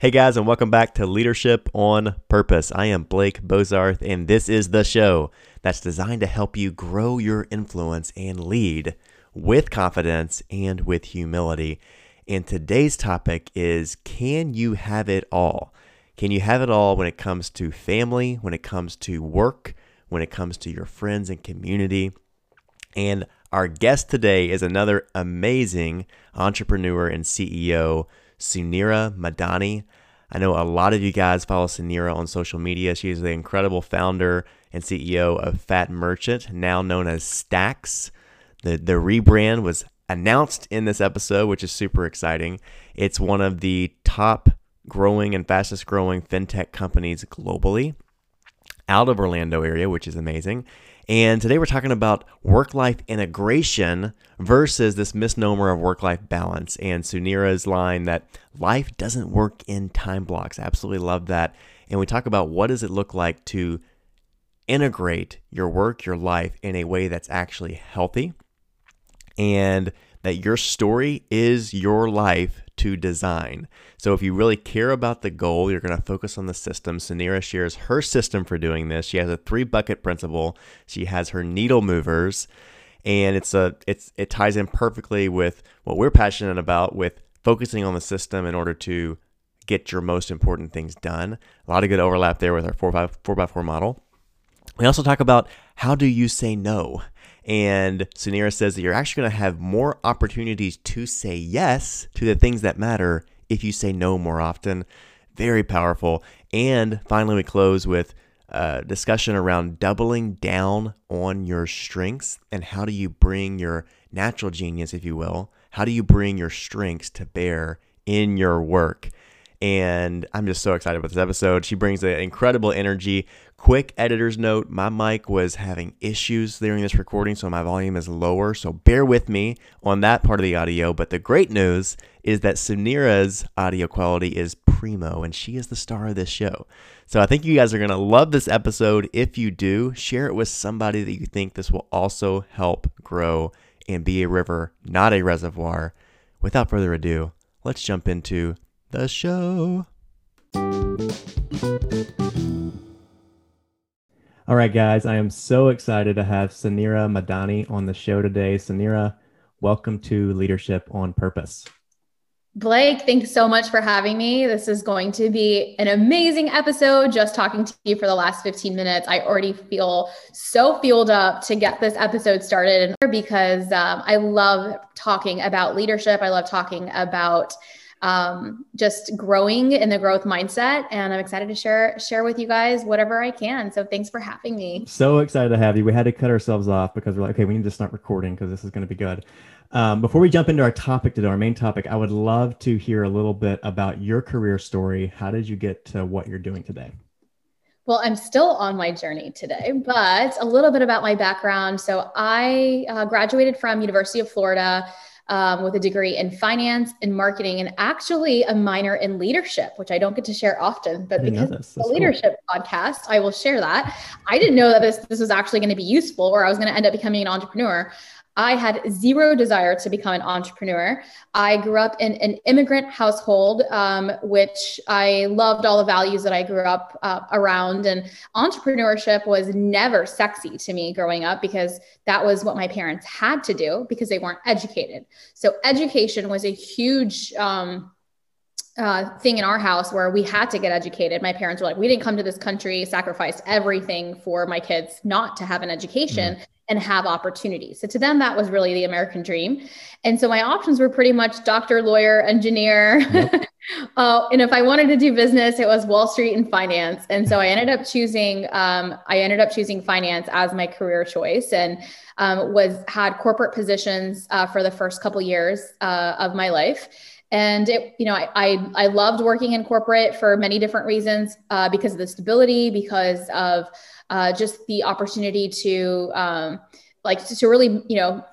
Hey guys, and welcome back to Leadership on Purpose. I am Blake Bozarth, and this is the show that's designed to help you grow your influence and lead with confidence and with humility. And today's topic is Can you have it all? Can you have it all when it comes to family, when it comes to work, when it comes to your friends and community? And our guest today is another amazing entrepreneur and CEO Suneera Madhani. I know a lot of you guys follow Suneera on social media. She is the incredible founder and CEO of Fattmerchant, now known as Stax. The, the rebrand was announced in this episode, which is super exciting. It's one of the top growing and fastest growing fintech companies globally out of Orlando area, which is amazing. And today we're talking about work life integration versus this misnomer of work life balance. And Suneera's line that life doesn't work in time blocks. I absolutely love that. And we talk about what does it look like to integrate your work, your life in a way that's actually healthy and that your story is your life to design. So if you really care about the goal, you're going to focus on the system. Suneera shares her system for doing this. She has a three bucket principle. She has her needle movers, and it's a it's it ties in perfectly with what we're passionate about with focusing on the system in order to get your most important things done. A lot of good overlap there with our 4 by 4 by 4 model. We also talk about how do you say no? And Suneera says that you're actually going to have more opportunities to say yes to the things that matter if you say no more often. Very powerful. And finally, we close with a discussion around doubling down on your strengths and how do you bring your natural genius, if you will, how do you bring your strengths to bear in your work? And I'm just so excited about this episode. She brings an incredible energy. Quick editor's note my mic was having issues during this recording, so my volume is lower. So bear with me on that part of the audio. But the great news is that Suneera's audio quality is primo, and she is the star of this show. So I think you guys are going to love this episode. If you do, share it with somebody that you think this will also help grow and be a river, not a reservoir. Without further ado, let's jump into the show. All right, guys, I am so excited to have Suneera Madhani on the show today. Suneera, welcome to Leadership on Purpose. Blake, thanks so much for having me. This is going to be an amazing episode. Just talking to you for the last 15 minutes, I already feel so fueled up to get this episode started because um, I love talking about leadership. I love talking about um, just growing in the growth mindset. And I'm excited to share share with you guys whatever I can. So thanks for having me. So excited to have you. We had to cut ourselves off because we're like, okay, we need to start recording because this is going to be good. Um, before we jump into our topic today, our main topic, I would love to hear a little bit about your career story. How did you get to what you're doing today? Well, I'm still on my journey today, but a little bit about my background. So I uh, graduated from University of Florida um, with a degree in finance and marketing and actually a minor in leadership, which I don't get to share often, but because it's a leadership cool. podcast, I will share that. I didn't know that this, this was actually going to be useful or I was going to end up becoming an entrepreneur. I had zero desire to become an entrepreneur. I grew up in an immigrant household, um, which I loved all the values that I grew up uh, around. And entrepreneurship was never sexy to me growing up because that was what my parents had to do because they weren't educated. So, education was a huge, um, uh, thing in our house where we had to get educated. My parents were like, we didn't come to this country, sacrificed everything for my kids not to have an education. Mm and have opportunities. So to them, that was really the American dream. And so my options were pretty much doctor, lawyer, engineer. Yep. uh, and if I wanted to do business, it was Wall Street and finance. And so I ended up choosing, um, I ended up choosing finance as my career choice and um, was had corporate positions uh, for the first couple years uh, of my life and it you know I, I, I loved working in corporate for many different reasons uh, because of the stability because of uh, just the opportunity to um, like to, to really you know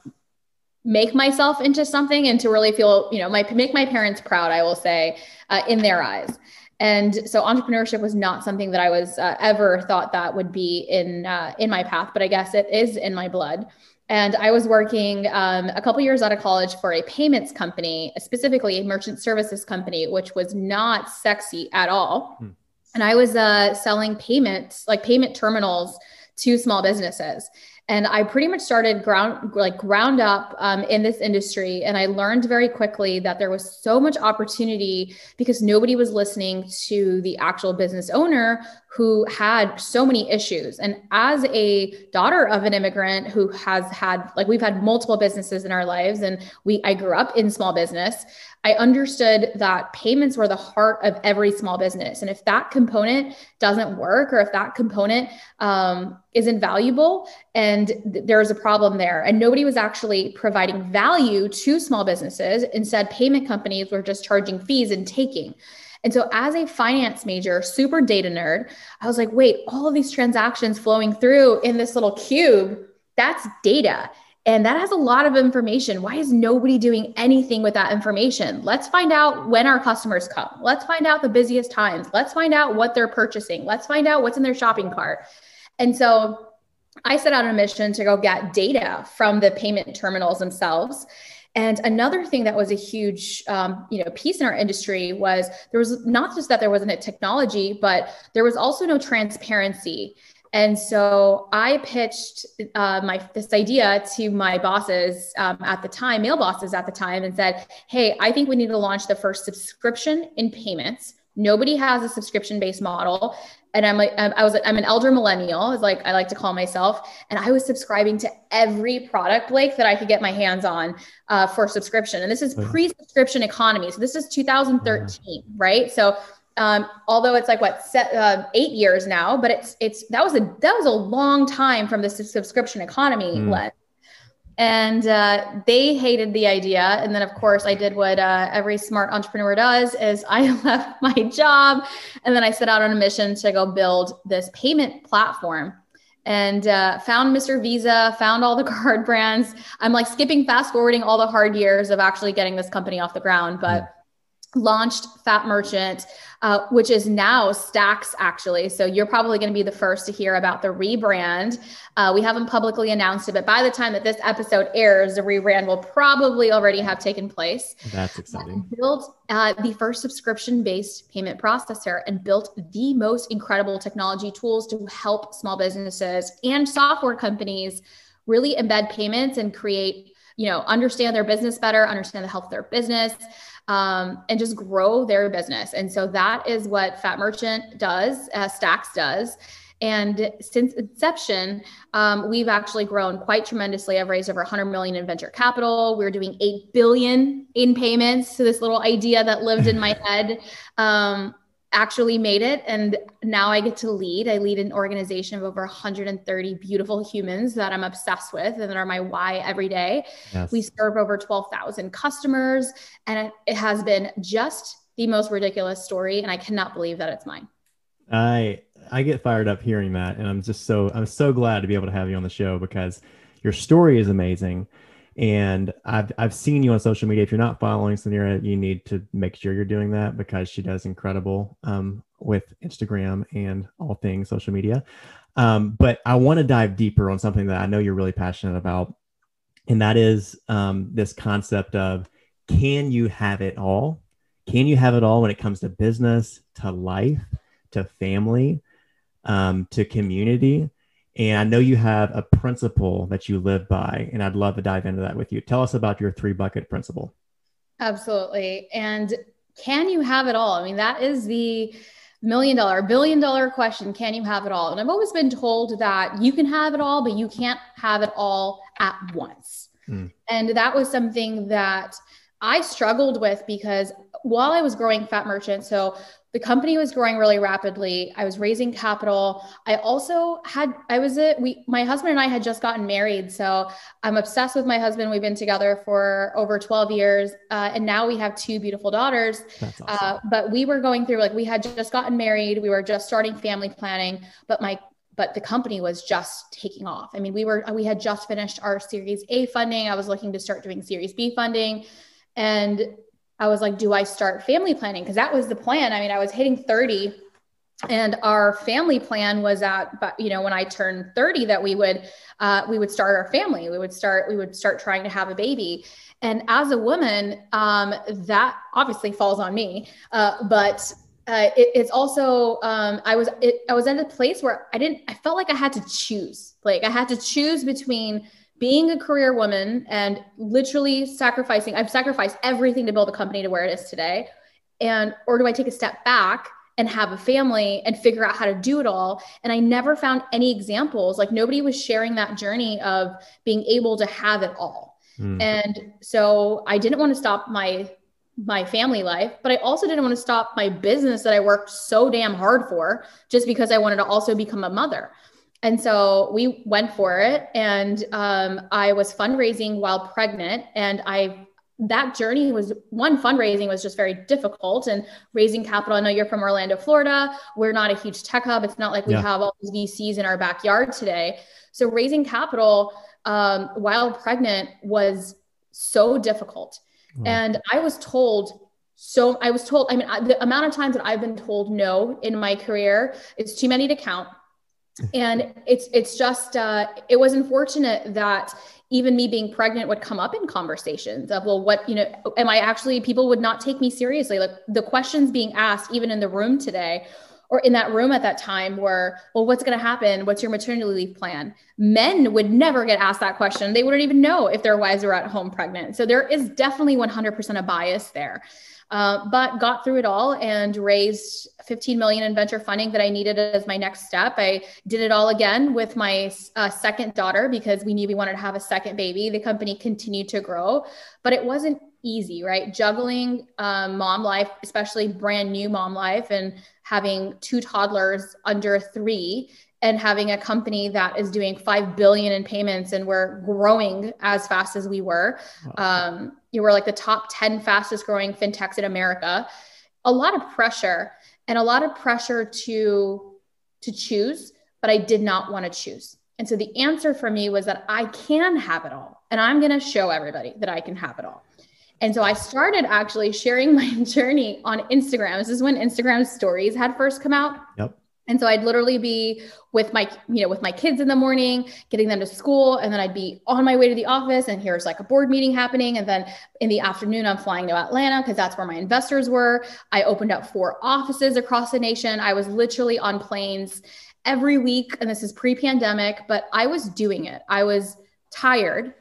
make myself into something and to really feel you know my make my parents proud i will say uh, in their eyes. And so entrepreneurship was not something that i was uh, ever thought that would be in uh, in my path but i guess it is in my blood And I was working um, a couple years out of college for a payments company, specifically a merchant services company, which was not sexy at all. Hmm. And I was uh, selling payments, like payment terminals to small businesses and i pretty much started ground like ground up um, in this industry and i learned very quickly that there was so much opportunity because nobody was listening to the actual business owner who had so many issues and as a daughter of an immigrant who has had like we've had multiple businesses in our lives and we i grew up in small business I understood that payments were the heart of every small business. And if that component doesn't work, or if that component um, is invaluable, and th- there's a problem there, and nobody was actually providing value to small businesses, instead, payment companies were just charging fees and taking. And so, as a finance major, super data nerd, I was like, wait, all of these transactions flowing through in this little cube, that's data. And that has a lot of information. Why is nobody doing anything with that information? Let's find out when our customers come. Let's find out the busiest times. Let's find out what they're purchasing. Let's find out what's in their shopping cart. And so I set out on a mission to go get data from the payment terminals themselves. And another thing that was a huge, um, you know, piece in our industry was there was not just that there wasn't a technology, but there was also no transparency. And so I pitched uh, my this idea to my bosses um, at the time, male bosses at the time, and said, "Hey, I think we need to launch the first subscription in payments. Nobody has a subscription based model." And I'm like, I was, I'm an elder millennial, is like I like to call myself, and I was subscribing to every product, Blake, that I could get my hands on uh, for subscription. And this is pre-subscription economy, so this is 2013, right? So um, although it's like what set, uh, eight years now, but it's it's that was a that was a long time from the subscription economy mm. And uh, they hated the idea. And then, of course, I did what uh, every smart entrepreneur does: is I left my job, and then I set out on a mission to go build this payment platform and uh, found Mr. Visa, found all the card brands. I'm like skipping, fast forwarding all the hard years of actually getting this company off the ground, but. Launched Fattmerchant, uh, which is now Stax, actually. So you're probably going to be the first to hear about the rebrand. Uh, we haven't publicly announced it, but by the time that this episode airs, the rebrand will probably already have taken place. That's exciting. built uh, the first subscription based payment processor and built the most incredible technology tools to help small businesses and software companies really embed payments and create you know understand their business better understand the health of their business um, and just grow their business. And so that is what Fattmerchant does, uh, Stax does. And since inception, um, we've actually grown quite tremendously. I've raised over 100 million in venture capital. We're doing 8 billion in payments. So this little idea that lived in my head um, actually made it and now i get to lead. I lead an organization of over 130 beautiful humans that i'm obsessed with and that are my why every day. Yes. we serve over 12000 customers and it has been just the most ridiculous story and i cannot believe that it's mine. I i get fired up hearing that and i'm just so i'm so glad to be able to have you on the show because your story is amazing and I've I've seen you on social media. If you're not following Suneera, you need to make sure you're doing that because she does incredible um, with Instagram and all things social media. Um, but I want to dive deeper on something that I know you're really passionate about, and that is um, this concept of can you have it all? Can you have it all when it comes to business, to life, to family, um, to community? And I know you have a principle that you live by, and I'd love to dive into that with you. Tell us about your three bucket principle. Absolutely. And can you have it all? I mean, that is the million dollar, billion dollar question. Can you have it all? And I've always been told that you can have it all, but you can't have it all at once. Mm. And that was something that I struggled with because while I was growing Fattmerchant, so the company was growing really rapidly. I was raising capital. I also had, I was it. We, my husband and I had just gotten married. So I'm obsessed with my husband. We've been together for over 12 years. Uh, and now we have two beautiful daughters. Awesome. Uh, but we were going through, like, we had just gotten married. We were just starting family planning. But my but the company was just taking off. I mean, we were we had just finished our Series A funding. I was looking to start doing Series B funding, and I was like, do I start family planning? Because that was the plan. I mean, I was hitting 30 and our family plan was at but you know when i turned 30 that we would uh, we would start our family we would start we would start trying to have a baby and as a woman um, that obviously falls on me uh, but uh, it, it's also um, i was it, i was at a place where i didn't i felt like i had to choose like i had to choose between being a career woman and literally sacrificing i've sacrificed everything to build a company to where it is today and or do i take a step back and have a family and figure out how to do it all. And I never found any examples. Like nobody was sharing that journey of being able to have it all. Mm. And so I didn't want to stop my my family life, but I also didn't want to stop my business that I worked so damn hard for just because I wanted to also become a mother. And so we went for it. And um, I was fundraising while pregnant. And I that journey was one fundraising was just very difficult and raising capital. I know you're from Orlando, Florida. We're not a huge tech hub. It's not like we yeah. have all these VCs in our backyard today. So raising capital um, while pregnant was so difficult. And I was told so I was told, I mean, the amount of times that I've been told no in my career is too many to count. And it's it's just uh, it was unfortunate that even me being pregnant would come up in conversations of well what you know am i actually people would not take me seriously. Like the questions being asked even in the room today or in that room at that time were well what's going to happen? What's your maternity leave plan? Men would never get asked that question. They wouldn't even know if their wives were at home pregnant. So there is definitely 100% a bias there uh, but got through it all and raised 15 million in venture funding that I needed as my next step. I did it all again with my uh, second daughter because we knew we wanted to have a second baby. The company continued to grow, but it wasn't easy, right? Juggling um, mom life, especially brand new mom life, and having two toddlers under three and having a company that is doing 5 billion in payments and we're growing as fast as we were um, you were like the top 10 fastest growing fintechs in america a lot of pressure and a lot of pressure to to choose but i did not want to choose and so the answer for me was that i can have it all and i'm going to show everybody that i can have it all and so I started actually sharing my journey on Instagram. This is when Instagram stories had first come out. Yep. And so I'd literally be with my, you know, with my kids in the morning, getting them to school, and then I'd be on my way to the office, and here's like a board meeting happening, and then in the afternoon I'm flying to Atlanta because that's where my investors were. I opened up four offices across the nation. I was literally on planes every week, and this is pre-pandemic, but I was doing it. I was tired,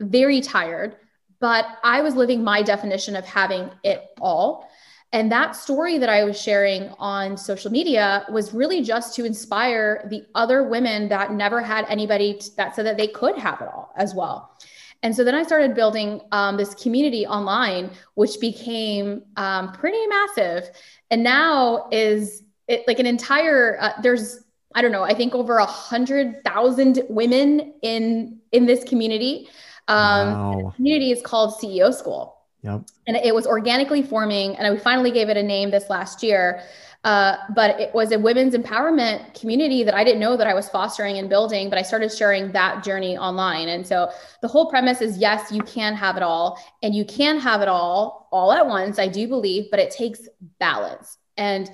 very tired, but I was living my definition of having it all. And that story that I was sharing on social media was really just to inspire the other women that never had anybody that said that they could have it all as well. And so then I started building um, this community online, which became um, pretty massive. And now is it like an entire, uh, there's, I don't know, I think over a hundred thousand women in, in this community. Um, wow. The community is called CEO School. Yep. And it was organically forming, and we finally gave it a name this last year. Uh, but it was a women's empowerment community that I didn't know that I was fostering and building, but I started sharing that journey online. And so the whole premise is yes, you can have it all, and you can have it all all at once, I do believe, but it takes balance. And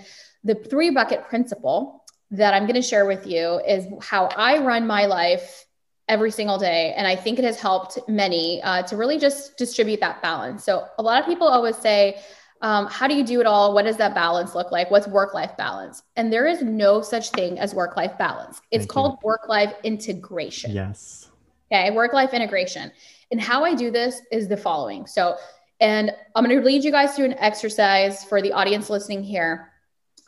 the three bucket principle that I'm going to share with you is how I run my life every single day. And I think it has helped many uh, to really just distribute that balance. So a lot of people always say, um, how do you do it all? What does that balance look like? What's work life balance? And there is no such thing as work life balance. It's Thank called work life integration. Yes. Okay, work life integration. And how I do this is the following. So, and I'm going to lead you guys through an exercise for the audience listening here.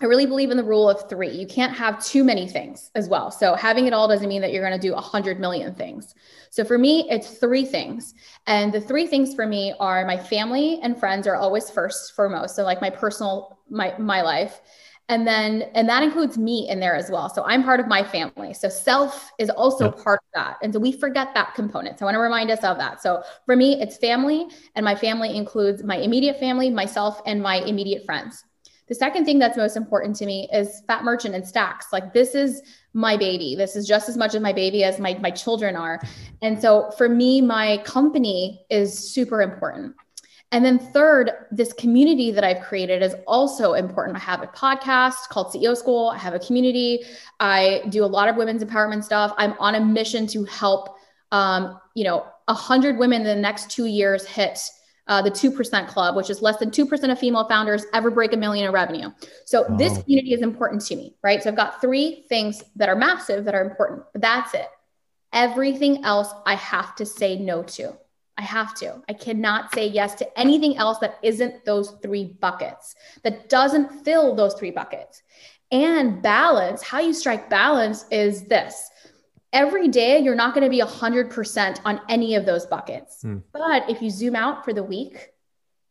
I really believe in the rule of three. You can't have too many things as well. So having it all doesn't mean that you're going to do a hundred million things. So for me, it's three things. And the three things for me are my family and friends are always first foremost. So like my personal, my, my life. And then, and that includes me in there as well. So I'm part of my family. So self is also yep. part of that. And so we forget that component. So I want to remind us of that. So for me, it's family and my family includes my immediate family, myself, and my immediate friends. The second thing that's most important to me is Fattmerchant and Stax. Like this is my baby. This is just as much of my baby as my my children are. And so for me, my company is super important. And then third, this community that I've created is also important. I have a podcast called CEO School. I have a community. I do a lot of women's empowerment stuff. I'm on a mission to help, um, you know, a hundred women in the next two years hit uh, the 2% club, which is less than 2% of female founders ever break a million in revenue. So wow. this community is important to me, right? So I've got three things that are massive that are important, but that's it. Everything else I have to say no to. I have to. I cannot say yes to anything else that isn't those three buckets, that doesn't fill those three buckets. And balance, how you strike balance is this every day you're not going to be 100% on any of those buckets. Mm. But if you zoom out for the week,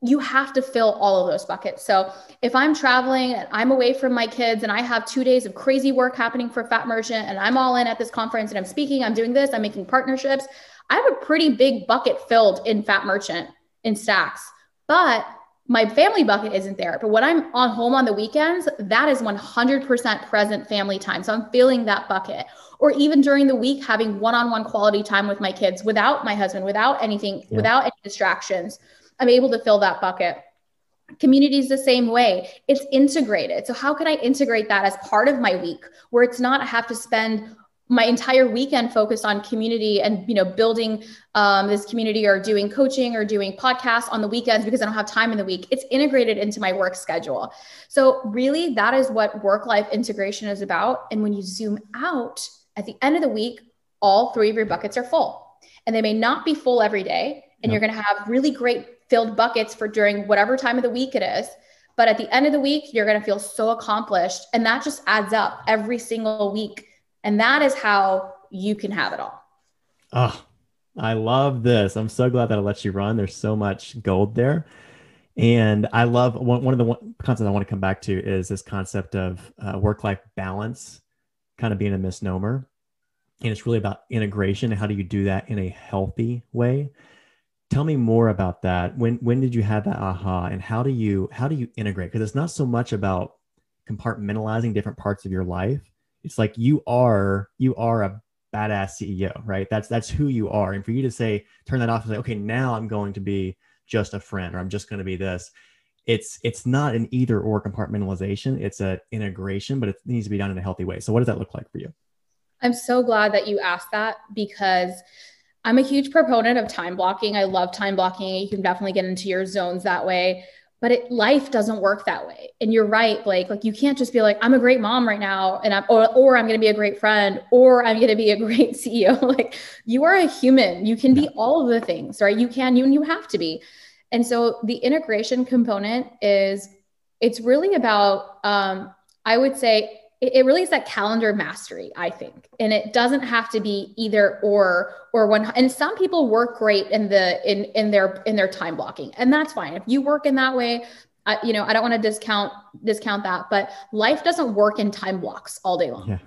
you have to fill all of those buckets. So if I'm traveling and I'm away from my kids and I have two days of crazy work happening for Fattmerchant and I'm all in at this conference and I'm speaking, I'm doing this, I'm making partnerships, I have a pretty big bucket filled in Fattmerchant in Stax. But my family bucket isn't there. But when I'm on home on the weekends, that is 100% present family time. So I'm filling that bucket or even during the week having one-on-one quality time with my kids without my husband without anything yeah. without any distractions i'm able to fill that bucket community is the same way it's integrated so how can i integrate that as part of my week where it's not i have to spend my entire weekend focused on community and you know building um, this community or doing coaching or doing podcasts on the weekends because i don't have time in the week it's integrated into my work schedule so really that is what work life integration is about and when you zoom out at the end of the week, all three of your buckets are full. And they may not be full every day. And yep. you're going to have really great filled buckets for during whatever time of the week it is. But at the end of the week, you're going to feel so accomplished. And that just adds up every single week. And that is how you can have it all. Oh, I love this. I'm so glad that I let you run. There's so much gold there. And I love one, one of the one, concepts I want to come back to is this concept of uh, work life balance kind of being a misnomer. And it's really about integration. How do you do that in a healthy way? Tell me more about that. When when did you have that aha and how do you how do you integrate? Because it's not so much about compartmentalizing different parts of your life. It's like you are you are a badass CEO, right? That's that's who you are. And for you to say turn that off and say, okay, now I'm going to be just a friend or I'm just going to be this it's it's not an either or compartmentalization. It's an integration but it needs to be done in a healthy way. So what does that look like for you? I'm so glad that you asked that because i'm a huge proponent of time blocking. I love time blocking. You can definitely get into your zones that way but it, life doesn't work that way. And you're right blake like you can't just be like i'm a great mom right now and i'm or, or i'm going to be a great friend or i'm going to be a great ceo like you are a human. You can be all of the things right? You can you and you have to be. And so the integration component is it's really about um, I would say it, it really is that calendar mastery, I think. And it doesn't have to be either or or one and some people work great in the in in their in their time blocking. And that's fine. If you work in that way, I, you know, I don't want to discount discount that, but life doesn't work in time blocks all day long. Yeah.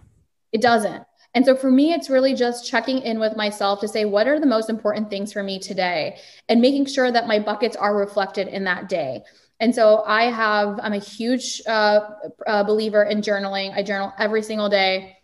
It doesn't. And so for me, it's really just checking in with myself to say, what are the most important things for me today? And making sure that my buckets are reflected in that day. And so I have, I'm a huge uh, uh, believer in journaling. I journal every single day.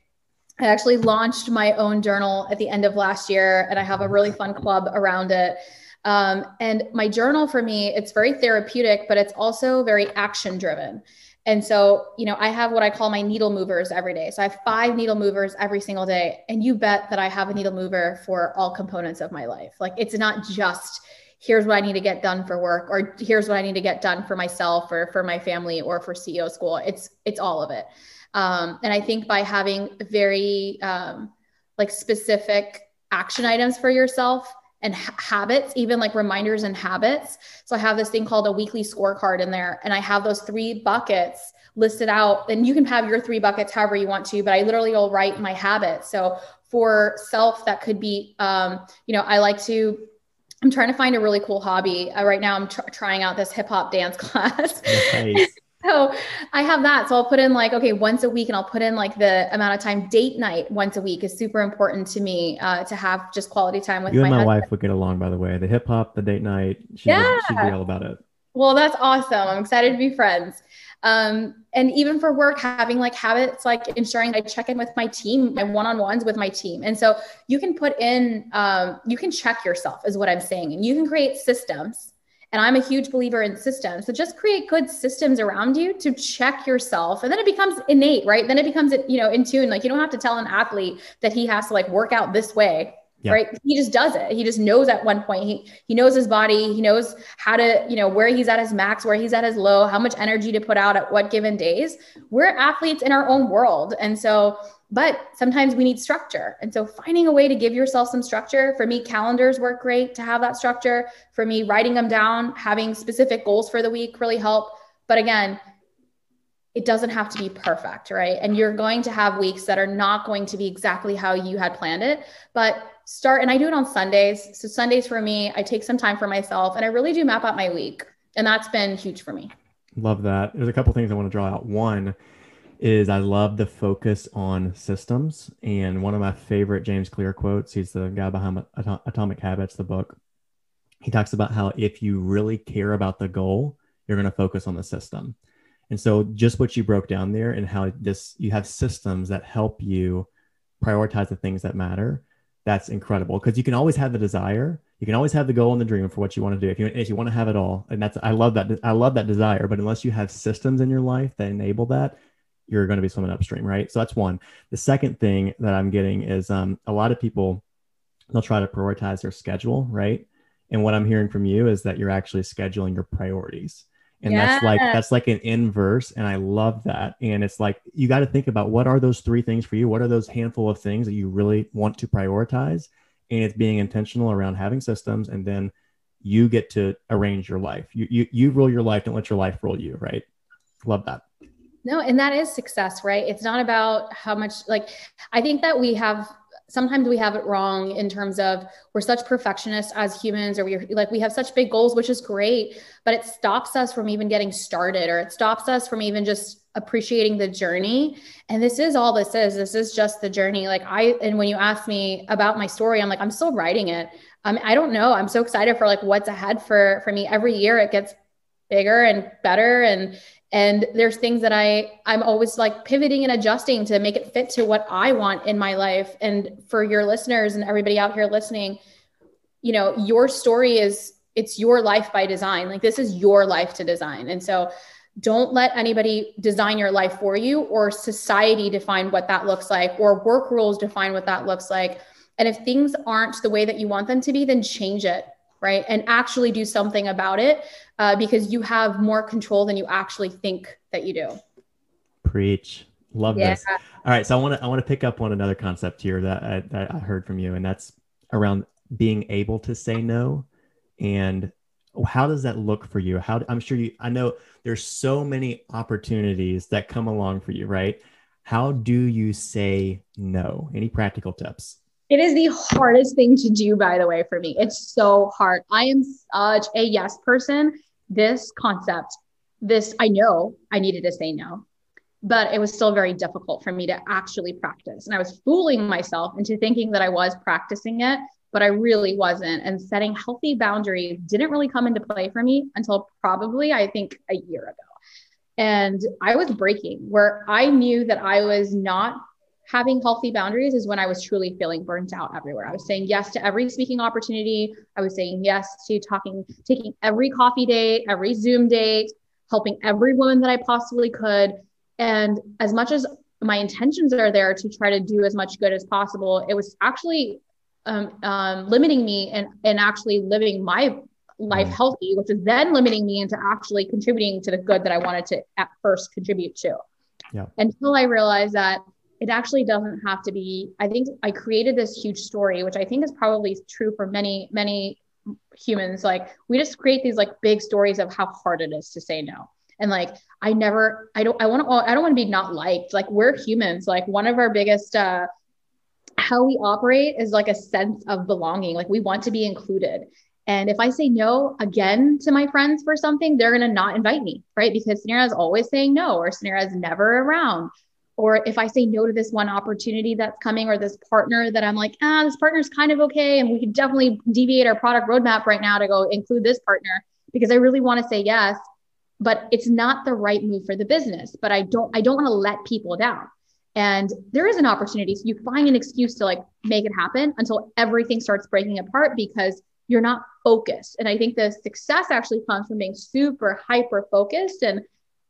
I actually launched my own journal at the end of last year, and I have a really fun club around it. Um, and my journal for me, it's very therapeutic, but it's also very action driven. And so, you know, I have what I call my needle movers every day. So I have five needle movers every single day. And you bet that I have a needle mover for all components of my life. Like it's not just here's what I need to get done for work or here's what I need to get done for myself or for my family or for CEO school. It's it's all of it. Um, and I think by having very um, like specific action items for yourself and ha- habits, even like reminders and habits. So I have this thing called a weekly scorecard in there, and I have those three buckets listed out. And you can have your three buckets however you want to, but I literally will write my habits. So for self, that could be, um, you know, I like to. I'm trying to find a really cool hobby. Uh, right now, I'm tr- trying out this hip hop dance class. Nice. So I have that. So I'll put in like, okay, once a week, and I'll put in like the amount of time. Date night once a week is super important to me uh, to have just quality time with you my and my husband. wife would get along, by the way. The hip hop, the date night, she yeah. would, she'd be all about it. Well, that's awesome. I'm excited to be friends. Um, and even for work, having like habits like ensuring I check in with my team, my one-on-ones with my team. And so you can put in, um, you can check yourself, is what I'm saying, and you can create systems And I'm a huge believer in systems. So just create good systems around you to check yourself. And then it becomes innate, right? Then it becomes, you know, in tune. Like you don't have to tell an athlete that he has to like work out this way. Yeah. Right. He just does it. He just knows at one point. He he knows his body. He knows how to, you know, where he's at his max, where he's at his low, how much energy to put out at what given days. We're athletes in our own world. And so but sometimes we need structure. And so finding a way to give yourself some structure. For me, calendars work great to have that structure. For me, writing them down, having specific goals for the week really help. But again, it doesn't have to be perfect, right? And you're going to have weeks that are not going to be exactly how you had planned it, but start and I do it on Sundays. So Sundays for me, I take some time for myself and I really do map out my week. And that's been huge for me. Love that. There's a couple things I want to draw out. One, is I love the focus on systems. And one of my favorite James Clear quotes, he's the guy behind Atomic Habits, the book. He talks about how if you really care about the goal, you're going to focus on the system. And so just what you broke down there and how this you have systems that help you prioritize the things that matter. That's incredible because you can always have the desire, you can always have the goal and the dream for what you want to do. If you if you want to have it all, and that's I love that I love that desire. But unless you have systems in your life that enable that, you're going to be swimming upstream, right? So that's one. The second thing that I'm getting is um, a lot of people they'll try to prioritize their schedule, right? And what I'm hearing from you is that you're actually scheduling your priorities. And yeah. that's like that's like an inverse and I love that. And it's like you got to think about what are those three things for you? What are those handful of things that you really want to prioritize? And it's being intentional around having systems and then you get to arrange your life. You you you rule your life, don't let your life rule you, right? Love that. No, and that is success, right? It's not about how much, like, I think that we have sometimes we have it wrong in terms of we're such perfectionists as humans or we're like we have such big goals which is great but it stops us from even getting started or it stops us from even just appreciating the journey. And this is all this is. This is just the journey. Like i and when you ask me about my story i'm like i'm still writing it. Um, i don't know. I'm so excited for like what's ahead for for me. Every year it gets bigger and better and and there's things that i i'm always like pivoting and adjusting to make it fit to what i want in my life. And for your listeners and everybody out here listening you know your story is it's your life by design. Like this is your life to design. And so don't let anybody design your life for you or society define what that looks like or work rules define what that looks like. And if things aren't the way that you want them to be then change it right and actually do something about it uh, because you have more control than you actually think that you do. Preach. Love yeah. this. All right, so I want to I want to pick up on another concept here that I, that I heard from you, and that's around being able to say no. And how does that look for you? How I'm sure you I know there's so many opportunities that come along for you, right? How do you say no? Any practical tips? It is the hardest thing to do, by the way, for me. It's so hard. I am such a yes person this concept, this, I know I needed to say no, but it was still very difficult for me to actually practice. And I was fooling myself into thinking that I was practicing it, but I really wasn't. And setting healthy boundaries didn't really come into play for me until probably, I think, a year ago. And I was breaking where I knew that I was not having healthy boundaries is when I was truly feeling burnt out everywhere. I was saying yes to every speaking opportunity. I was saying yes to talking, taking every coffee date, every Zoom date, helping every woman that I possibly could. And as much as my intentions are there to try to do as much good as possible, it was actually um, um, limiting me and, and actually living my life mm. healthy, which is then limiting me into actually contributing to the good that I wanted to at first contribute to. Yeah. Until I realized that it actually doesn't have to be i think i created this huge story which i think is probably true for many many humans. Like we just create these like big stories of how hard it is to say no. And like i never i don't i want to i don't want to be not liked. Like we're humans. Like one of our biggest uh how we operate is like a sense of belonging. Like we want to be included. And if I say no again to my friends for something, they're going to not invite me, right? Because Suneera is always saying no, or Suneera is never around, or if I say no to this one opportunity that's coming or this partner that I'm like, ah, this partner's kind of okay. And we could definitely deviate our product roadmap right now to go include this partner because I really want to say yes, but it's not the right move for the business. But I don't, I don't want to let people down. And there is an opportunity. So you find an excuse to like make it happen until everything starts breaking apart because you're not focused. And I think the success actually comes from being super hyper focused and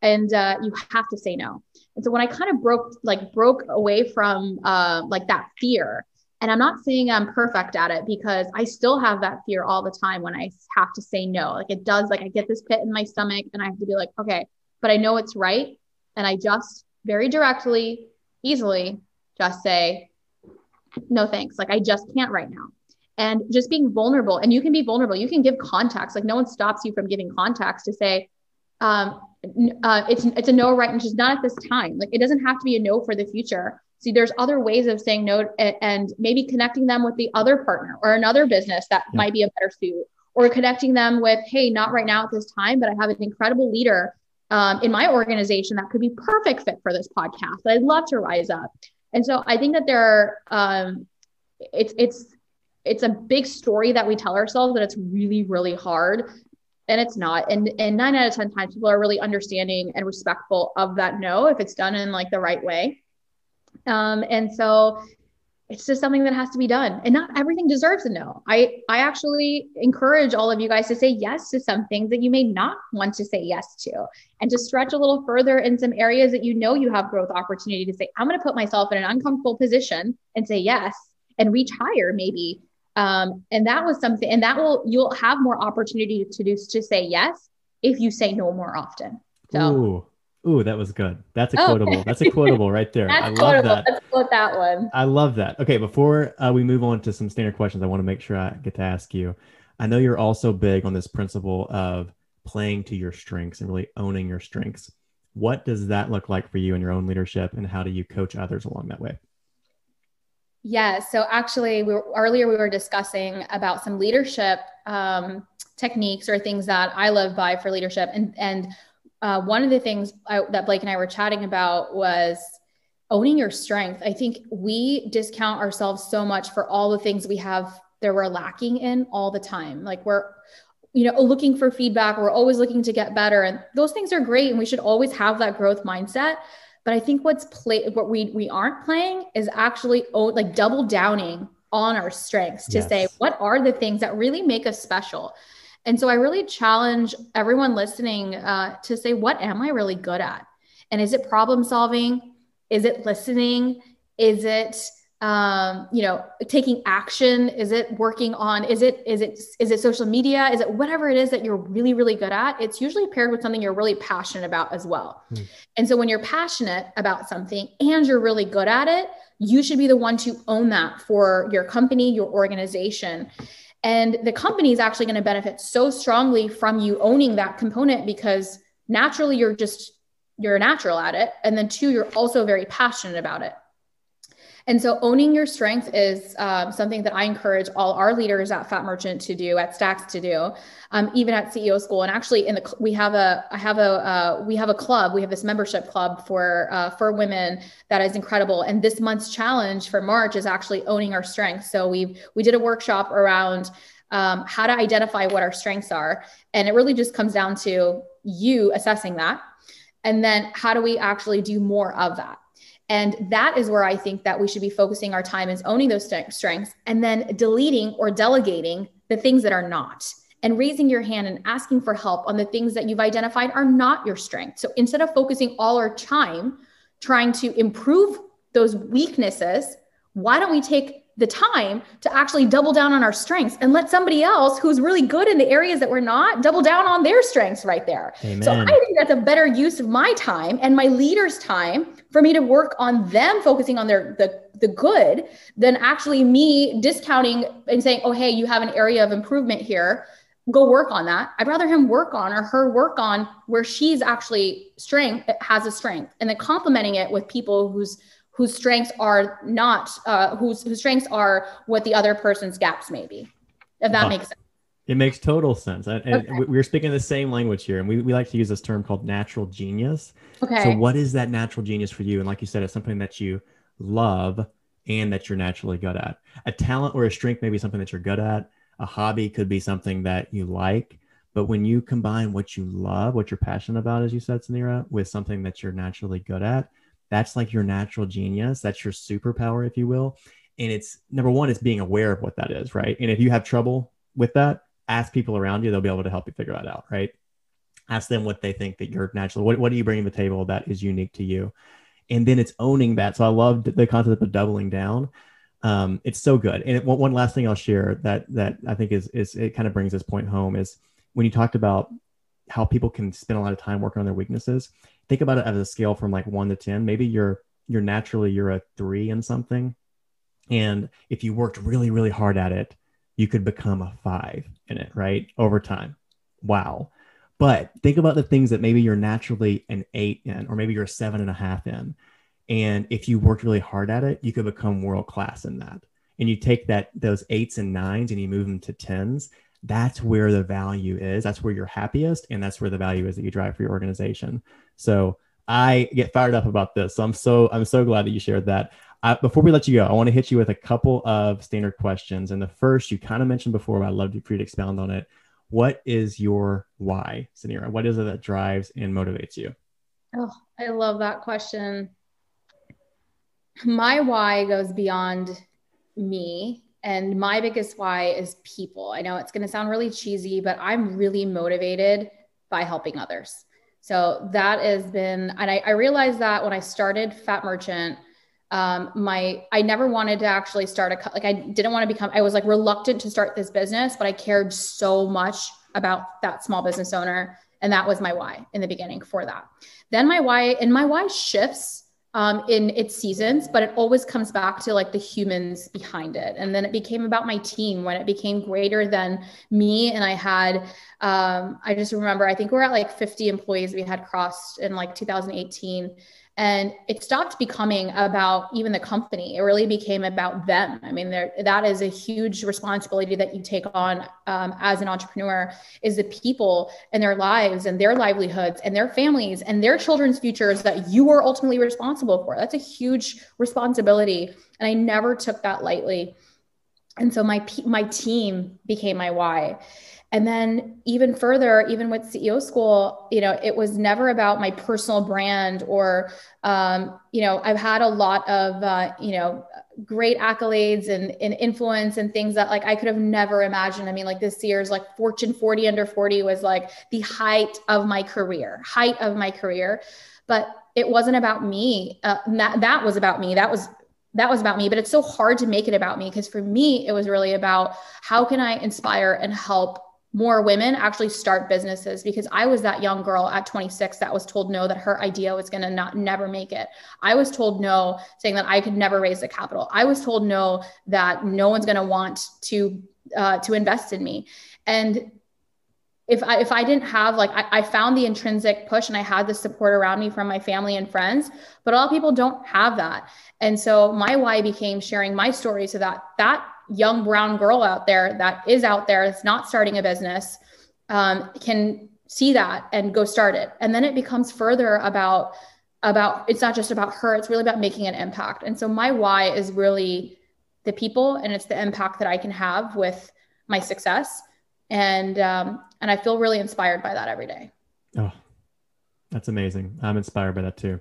and uh, you have to say no. And so when I kind of broke like broke away from uh, like that fear, and I'm not saying I'm perfect at it because I still have that fear all the time when I have to say no. Like it does, like I get this pit in my stomach and I have to be like, okay, but I know it's right. And I just very directly, easily just say, no thanks. Like I just can't right now. And just being vulnerable, and you can be vulnerable. You can give context. Like no one stops you from giving context to say, um, uh, it's it's a no right and just not at this time. Like it doesn't have to be a no for the future. See, there's other ways of saying no and, and maybe connecting them with the other partner or another business that yeah. might be a better suit, or connecting them with, hey, not right now at this time, but I have an incredible leader um, in my organization that could be perfect fit for this podcast. I'd love to rise up. And so I think that there are, um, it's, it's, it's a big story that we tell ourselves that it's really, really hard. And it's not. And, and nine out of 10 times people are really understanding and respectful of that no if it's done in like the right way. Um, and so it's just something that has to be done and not everything deserves a no i i actually encourage all of you guys to say yes to some things that you may not want to say yes to and to stretch a little further in some areas that you know you have growth opportunity to say i'm going to put myself in an uncomfortable position and say yes and reach higher maybe um, and that was something and that will you'll have more opportunity to do to say yes if you say no more often so Ooh. Ooh, that was good. That's a oh. quotable. That's a quotable right there. I love quotable. that. Let's quote that one. I love that. Okay, before uh, we move on to some standard questions, I want to make sure I get to ask you. I know you're also big on this principle of playing to your strengths and really owning your strengths. What does that look like for you in your own leadership, and how do you coach others along that way? Yeah. So actually, we were, earlier we were discussing about some leadership um, techniques or things that I live by for leadership, and and uh, one of the things I, that Blake and I were chatting about was owning your strength. I think we discount ourselves so much for all the things we have that we're lacking in all the time. Like we're, you know, looking for feedback. We're always looking to get better, and those things are great, and we should always have that growth mindset. But I think what's play what we we aren't playing is actually oh, like double downing on our strengths to yes. say what are the things that really make us special and so I really challenge everyone listening uh, to say, what am I really good at? And is it problem solving? Is it listening? Is it um, you know taking action? Is it working on? Is it is it is it social media? Is it whatever it is that you're really really good at? It's usually paired with something you're really passionate about as well. Hmm. And so when you're passionate about something and you're really good at it, you should be the one to own that for your company, your organization. And the company is actually going to benefit so strongly from you owning that component because naturally you're just, you're natural at it. And then two, you're also very passionate about it. And so owning your strength is um, something that I encourage all our leaders at Fattmerchant to do, at Stax to do, um, even at CEO School. And actually, in the we have a I have a uh, we have a club. We have this membership club for uh, for women that is incredible. And this month's challenge for March is actually owning our strengths. So we we did a workshop around. Um, how to identify what our strengths are. And it really just comes down to you assessing that. And then how do we actually do more of that? And that is where I think that we should be focusing our time is owning those strengths and then deleting or delegating the things that are not and raising your hand and asking for help on the things that you've identified are not your strength. So instead of focusing all our time trying to improve those weaknesses, why don't we take the time to actually double down on our strengths and let somebody else who's really good in the areas that we're not double down on their strengths right there. Amen. So I think that's a better use of my time and my leaders' time for me to work on them focusing on their the the good than actually me discounting and saying, "Oh, hey, you have an area of improvement here. Go work on that." I'd rather him work on or her work on where she's actually strength has a strength and then complementing it with people whose whose strengths are not uh, whose whose strengths are what the other person's gaps may be if that makes sense it makes total sense and, okay. we're speaking the same language here and we, we like to use this term called natural genius okay so what is that natural genius for you and like you said it's something that you love and that you're naturally good at a talent or a strength may be something that you're good at a hobby could be something that you like but when you combine what you love what you're passionate about as you said Suneera, with something that you're naturally good at that's like your natural genius. That's your superpower, if you will. And it's number one, is being aware of what that is, right? And if you have trouble with that, ask people around you; they'll be able to help you figure that out, right? Ask them what they think that you're naturally. What what do you bring to the table that is unique to you? And then it's owning that. So I love the concept of doubling down. Um, it's so good. And it, one last thing I'll share that that I think is is it kind of brings this point home is when you talked about how people can spend a lot of time working on their weaknesses. Think about it as a scale from like one to ten. Maybe you're you're naturally you're a three in something, and if you worked really really hard at it, you could become a five in it, right? Over time. Wow. But think about the things that maybe you're naturally an eight in, or maybe you're a seven and a half in. And if you worked really hard at it, you could become world class in that. And you take that those eights and nines and you move them to tens. That's where the value is. That's where you're happiest, and that's where the value is that you drive for your organization. So I get fired up about this. So I'm so I'm so glad that you shared that. Before we let you go, I want to hit you with a couple of standard questions. And the first you kind of mentioned before, but I'd love for you to expound on it. What is your why, Suneera? What is it that drives and motivates you? Oh, I love that question. My why goes beyond me. And my biggest why is people. I know it's going to sound really cheesy, but I'm really motivated by helping others. So that has been, and I, I realized that when I started Fattmerchant, um, my I never wanted to actually start a like I didn't want to become I was like reluctant to start this business, but I cared so much about that small business owner, and that was my why in the beginning for that. Then my why and my why shifts um, in its seasons, but it always comes back to like the humans behind it. And then it became about my team when it became greater than me. And I had, um, I just remember, I think we're at like 50 employees we had crossed in like 2018 and it stopped becoming about even the company. It really became about them. I mean there that is a huge responsibility that you take on um, as an entrepreneur is the people and their lives and their livelihoods and their families and their children's futures that you are ultimately responsible for. That's a huge responsibility and i never took that lightly. And so my my team became my why and then even further, even with CEO school, you know, it was never about my personal brand or, um, you know, I've had a lot of, uh, you know, great accolades and, and influence and things that like I could have never imagined. I mean, like this year's like Fortune 40 under 40 was like the height of my career, height of my career. But it wasn't about me. Uh, that, that was about me. That was that was about me but it's so hard to make it about me because for me it was really about how can i inspire and help more women actually start businesses because I was that young girl at 26 that was told no that her idea was going to not never make it. I was told no saying that I could never raise the capital. I was told no that no one's going to want to uh, to invest in me. And if I, if I didn't have like I, I found the intrinsic push and I had the support around me from my family and friends, but a lot of people don't have that. And so my why became sharing my story so that that young brown girl out there that is out there that's not starting a business um, can see that and go start it. And then it becomes further about about it's not just about her it's really about making an impact. And so my why is really the people and it's the impact that i can have with my success. And um, and i feel really inspired by that every day. Oh that's amazing. I'm inspired by that too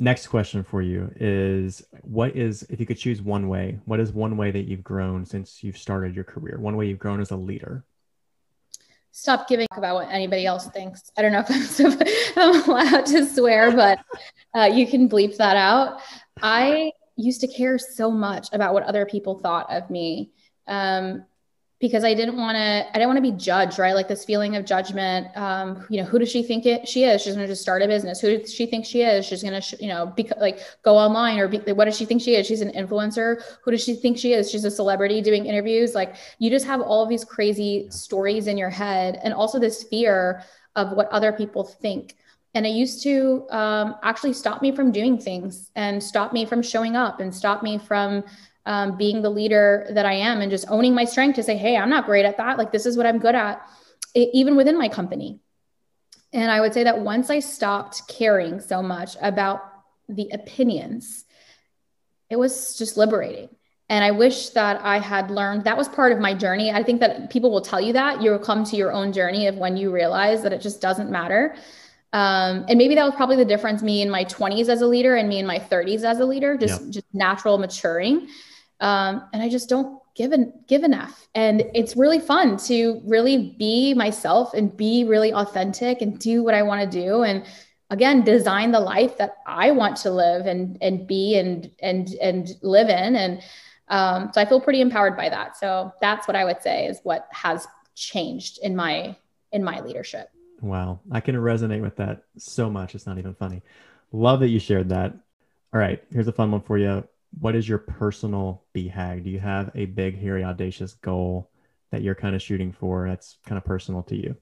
Next question for you is what is if you could choose one way, what is one way that you've grown since you've started your career? One way you've grown as a leader? Stop giving about what anybody else thinks. I don't know if I'm, I'm allowed to swear, but uh, you can bleep that out. I used to care so much about what other people thought of me. Um, because I didn't want to, I didn't want to be judged, right? Like this feeling of judgment. Um, you know, who does she think it, she is? She's going to just start a business. Who does she think she is? She's going to, you know, be, like go online or be, what does she think she is? She's an influencer. Who does she think she is? She's a celebrity doing interviews. Like you just have all of these crazy stories in your head, and also this fear of what other people think. And it used to um, actually stop me from doing things and stop me from showing up and stop me from um, being the leader that I am and just owning my strength to say, hey, I'm not great at that. Like, this is what I'm good at, it, even within my company. And I would say that once I stopped caring so much about the opinions, it was just liberating. And I wish that I had learned that was part of my journey. I think that people will tell you that you'll come to your own journey of when you realize that it just doesn't matter. Um, and maybe that was probably the difference me in my 20s as a leader and me in my 30s as a leader, just, just natural maturing. Um, and I just don't given give enough. And it's really fun to really be myself and be really authentic and do what i want to do and again design the life that i want to live and and be and and and live in. And um, so i feel pretty empowered by that. So that's what i would say is what has changed in my in my leadership. Wow. I can resonate with that so much. It's not even funny. Love that you shared that. All right. Here's a fun one for you what is your personal BHAG? Do you have a big, hairy, audacious goal that you're kind of shooting for that's kind of personal to you?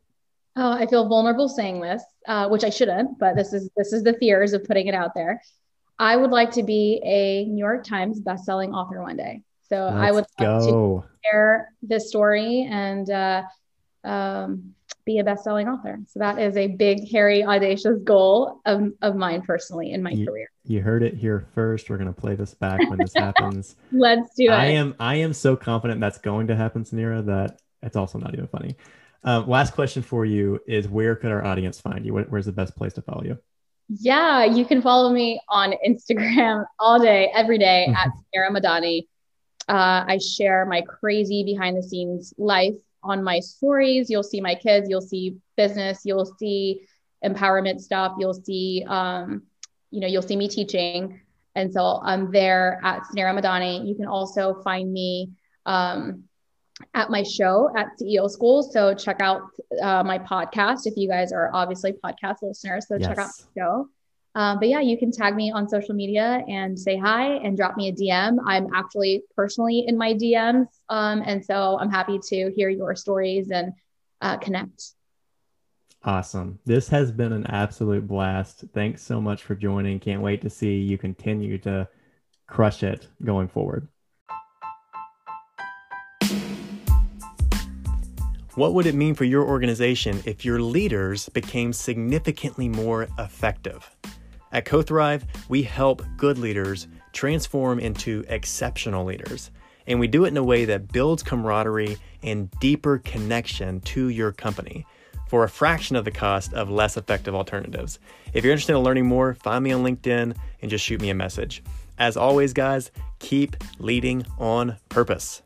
Oh, I feel vulnerable saying this, uh, which I shouldn't, but this is this is the fears of putting it out there. I would like to be a New York Times bestselling author one day. So Let's I would like to share this story and uh, um, be a best-selling author. So that is a big, hairy, audacious goal of, of mine personally in my you, career. You heard it here first. We're gonna play this back when this happens. Let's do it. I am I am so confident that's going to happen, Suneera, that it's also not even funny. Um, last question for you is where could our audience find you? Where's the best place to follow you? Yeah, you can follow me on Instagram all day, every day at Suneera Madhani. Uh, I share my crazy behind the scenes life on my stories. You'll see my kids, you'll see business, you'll see empowerment stuff, you'll see, um, you know, you'll see me teaching. And so I'm there at Suneera Madhani. You can also find me um, at my show at CEO School. So check out uh, my podcast if you guys are obviously podcast listeners. So yes. check out the show. Um, but yeah, you can tag me on social media and say hi and drop me a DM. I'm actually personally in my DMs. Um, and so I'm happy to hear your stories and uh, connect. Awesome. This has been an absolute blast. Thanks so much for joining. Can't wait to see you continue to crush it going forward. What would it mean for your organization if your leaders became significantly more effective? At CoThrive, we help good leaders transform into exceptional leaders. And we do it in a way that builds camaraderie and deeper connection to your company for a fraction of the cost of less effective alternatives. If you're interested in learning more, find me on LinkedIn and just shoot me a message. As always, guys, keep leading on purpose.